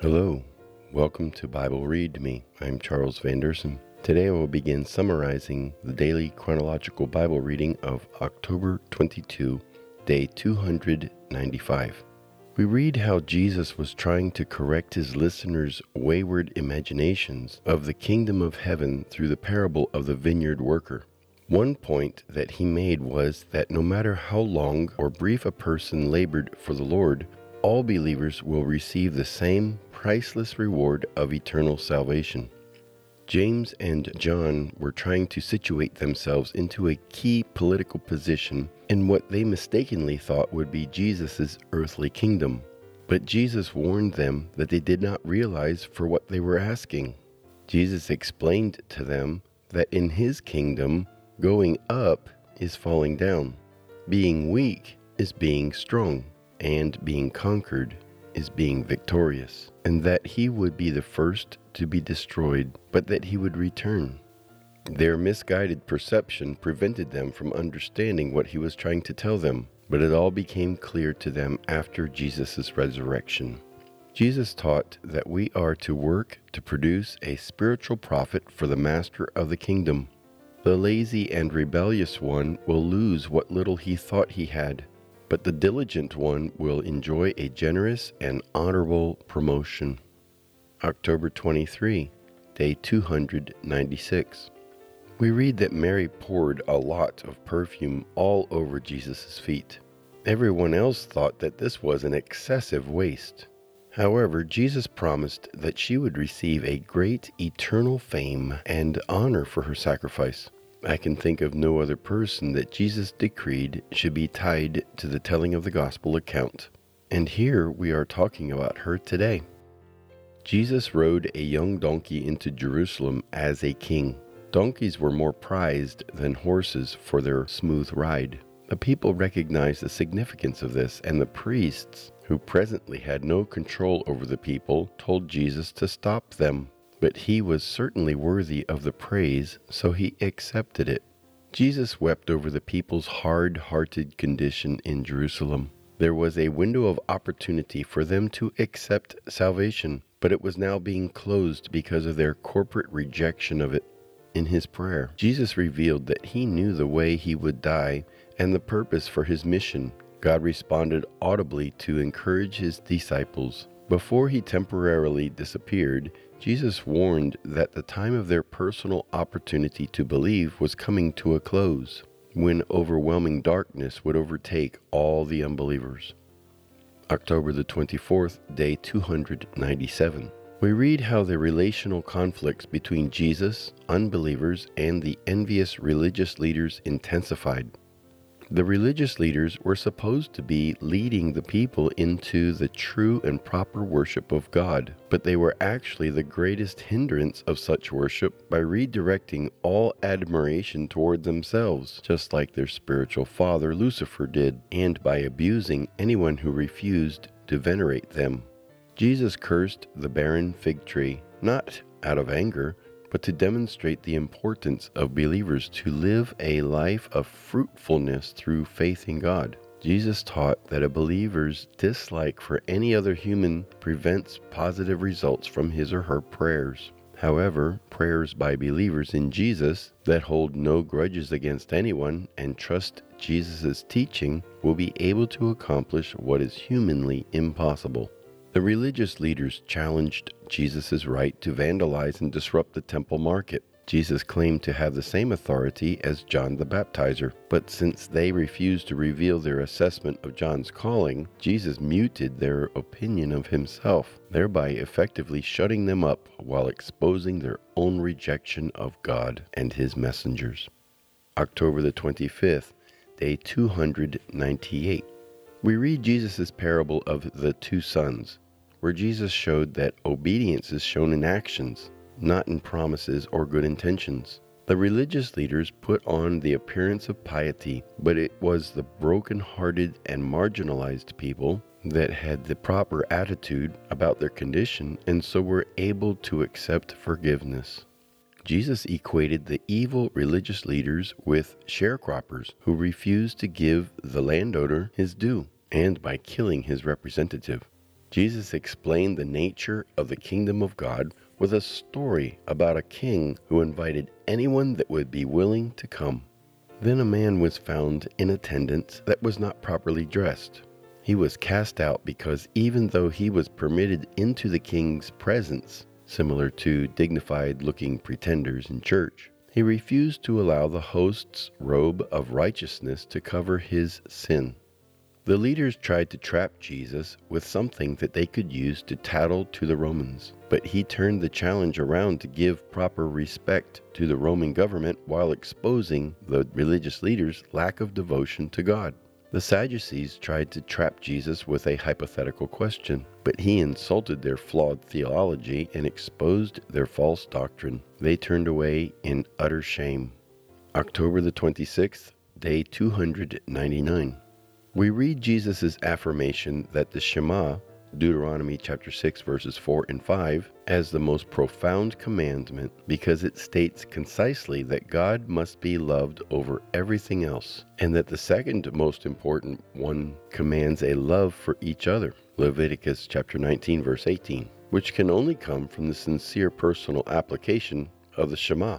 Hello, welcome to Bible Read Me. I'm Charles Van Deursen. Today I will begin summarizing the daily chronological Bible reading of October 22, day 295. We read how Jesus was trying to correct his listeners' wayward imaginations of the kingdom of heaven through the parable of the vineyard worker. One point that he made was that no matter how long or brief a person labored for the Lord, all believers will receive the same priceless reward of eternal salvation. James and John were trying to situate themselves into a key political position in what they mistakenly thought would be Jesus' earthly kingdom. But Jesus warned them that they did not realize for what they were asking. Jesus explained to them that in his kingdom, going up is falling down, being weak is being strong and being conquered is being victorious, and that he would be the first to be destroyed, but that he would return. Their misguided perception prevented them from understanding what he was trying to tell them, but it all became clear to them after Jesus' resurrection. Jesus taught that we are to work to produce a spiritual profit for the master of the kingdom. The lazy and rebellious one will lose what little he thought he had but the diligent one will enjoy a generous and honorable promotion. October 23, day 296. We read that Mary poured a lot of perfume all over Jesus' feet. Everyone else thought that this was an excessive waste. However, Jesus promised that she would receive a great eternal fame and honor for her sacrifice. I can think of no other person that Jesus decreed should be tied to the telling of the gospel account. And here we are talking about her today. Jesus rode a young donkey into Jerusalem as a king. Donkeys were more prized than horses for their smooth ride. The people recognized the significance of this, and the priests, who presently had no control over the people, told Jesus to stop them but he was certainly worthy of the praise, so he accepted it. Jesus wept over the people's hard hearted condition in Jerusalem. There was a window of opportunity for them to accept salvation, but it was now being closed because of their corporate rejection of it. In his prayer, Jesus revealed that he knew the way he would die and the purpose for his mission. God responded audibly to encourage his disciples. Before he temporarily disappeared, Jesus warned that the time of their personal opportunity to believe was coming to a close, when overwhelming darkness would overtake all the unbelievers. October the 24th, day 297. We read how the relational conflicts between Jesus, unbelievers, and the envious religious leaders intensified. The religious leaders were supposed to be leading the people into the true and proper worship of God, but they were actually the greatest hindrance of such worship by redirecting all admiration toward themselves, just like their spiritual father Lucifer did, and by abusing anyone who refused to venerate them. Jesus cursed the barren fig tree, not out of anger, but to demonstrate the importance of believers to live a life of fruitfulness through faith in God. Jesus taught that a believer's dislike for any other human prevents positive results from his or her prayers. However, prayers by believers in Jesus that hold no grudges against anyone and trust Jesus' teaching will be able to accomplish what is humanly impossible. The religious leaders challenged Jesus' right to vandalize and disrupt the temple market. Jesus claimed to have the same authority as John the Baptizer, but since they refused to reveal their assessment of John's calling, Jesus muted their opinion of himself, thereby effectively shutting them up while exposing their own rejection of God and his messengers. October the 25th, day 298. We read Jesus' parable of the two sons where Jesus showed that obedience is shown in actions, not in promises or good intentions. The religious leaders put on the appearance of piety, but it was the broken-hearted and marginalized people that had the proper attitude about their condition and so were able to accept forgiveness. Jesus equated the evil religious leaders with sharecroppers who refused to give the landowner his due, and by killing his representative. Jesus explained the nature of the kingdom of God with a story about a king who invited anyone that would be willing to come. Then a man was found in attendance that was not properly dressed. He was cast out because even though he was permitted into the king's presence, similar to dignified looking pretenders in church, he refused to allow the host's robe of righteousness to cover his sin. The leaders tried to trap Jesus with something that they could use to tattle to the Romans, but he turned the challenge around to give proper respect to the Roman government while exposing the religious leaders' lack of devotion to God. The Sadducees tried to trap Jesus with a hypothetical question, but he insulted their flawed theology and exposed their false doctrine. They turned away in utter shame. October the 26th, day 299. We read Jesus' affirmation that the Shema, Deuteronomy chapter 6 verses 4 and 5, as the most profound commandment because it states concisely that God must be loved over everything else, and that the second most important one commands a love for each other. Leviticus chapter 19 verse 18, which can only come from the sincere personal application of the Shema.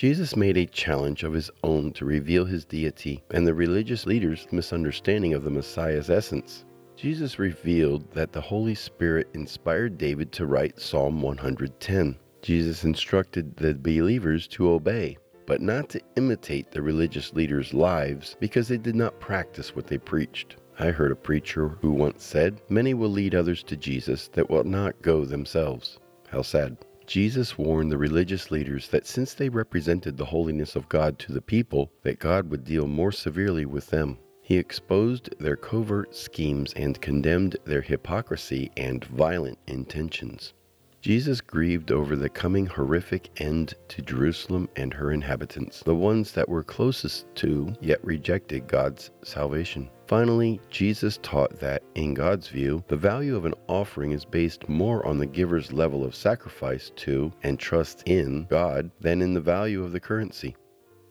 Jesus made a challenge of his own to reveal his deity and the religious leaders' misunderstanding of the Messiah's essence. Jesus revealed that the Holy Spirit inspired David to write Psalm 110. Jesus instructed the believers to obey, but not to imitate the religious leaders' lives because they did not practice what they preached. I heard a preacher who once said, Many will lead others to Jesus that will not go themselves. How sad. Jesus warned the religious leaders that since they represented the holiness of God to the people, that God would deal more severely with them. He exposed their covert schemes and condemned their hypocrisy and violent intentions. Jesus grieved over the coming horrific end to Jerusalem and her inhabitants, the ones that were closest to, yet rejected God's salvation. Finally, Jesus taught that, in God's view, the value of an offering is based more on the giver's level of sacrifice to and trust in God than in the value of the currency.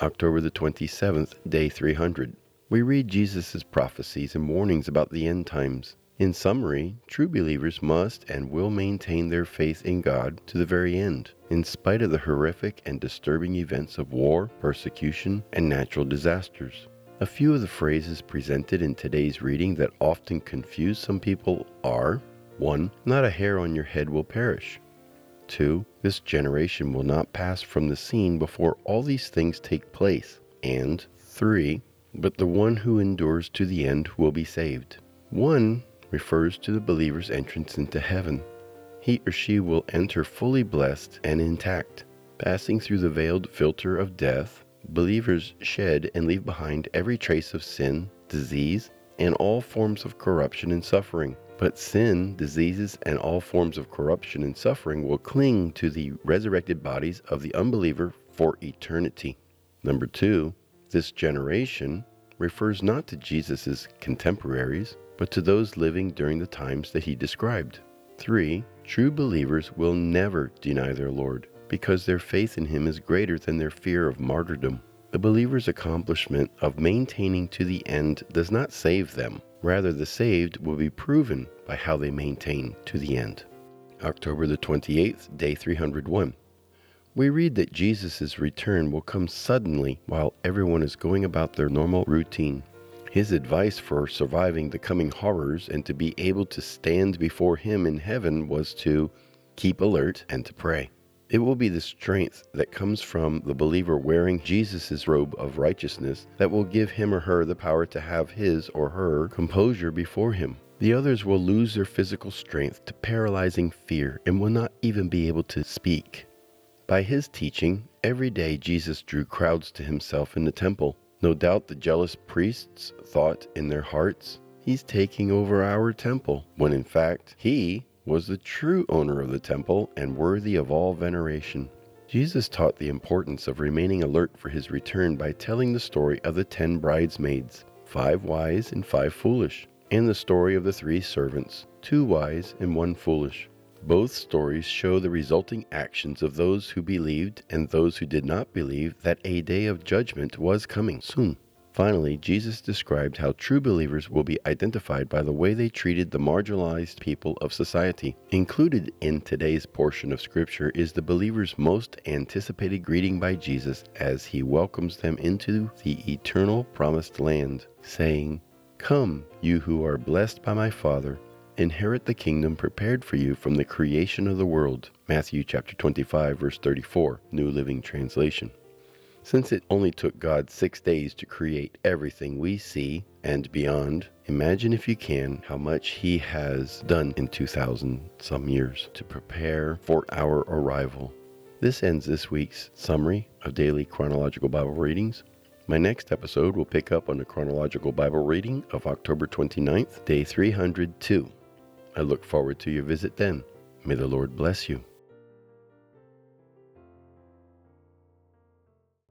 October the 27th, day 300. We read Jesus' prophecies and warnings about the end times. In summary, true believers must and will maintain their faith in God to the very end, in spite of the horrific and disturbing events of war, persecution, and natural disasters. A few of the phrases presented in today's reading that often confuse some people are 1. Not a hair on your head will perish. 2. This generation will not pass from the scene before all these things take place. And 3. But the one who endures to the end will be saved. 1 refers to the believer's entrance into heaven. He or she will enter fully blessed and intact. Passing through the veiled filter of death, believers shed and leave behind every trace of sin, disease, and all forms of corruption and suffering. But sin, diseases, and all forms of corruption and suffering will cling to the resurrected bodies of the unbeliever for eternity. Number two, this generation refers not to Jesus' contemporaries, but to those living during the times that he described. 3. True believers will never deny their Lord, because their faith in him is greater than their fear of martyrdom. The believer's accomplishment of maintaining to the end does not save them. Rather, the saved will be proven by how they maintain to the end. October the 28th, day 301. We read that Jesus' return will come suddenly while everyone is going about their normal routine. His advice for surviving the coming horrors and to be able to stand before Him in heaven was to keep alert and to pray. It will be the strength that comes from the believer wearing Jesus' robe of righteousness that will give him or her the power to have his or her composure before Him. The others will lose their physical strength to paralyzing fear and will not even be able to speak. By his teaching, every day Jesus drew crowds to himself in the temple. No doubt the jealous priests thought in their hearts, He's taking over our temple, when in fact, He was the true owner of the temple and worthy of all veneration. Jesus taught the importance of remaining alert for his return by telling the story of the ten bridesmaids, five wise and five foolish, and the story of the three servants, two wise and one foolish. Both stories show the resulting actions of those who believed and those who did not believe that a day of judgment was coming soon. Finally, Jesus described how true believers will be identified by the way they treated the marginalized people of society. Included in today's portion of Scripture is the believer's most anticipated greeting by Jesus as he welcomes them into the eternal promised land, saying, Come, you who are blessed by my Father, inherit the kingdom prepared for you from the creation of the world. Matthew chapter 25 verse 34, New Living Translation. Since it only took God six days to create everything we see and beyond, imagine if you can how much He has done in 2,000 some years to prepare for our arrival. This ends this week's summary of daily chronological Bible readings. My next episode will pick up on the chronological Bible reading of October 29th, day 302. I look forward to your visit then. May the Lord bless you.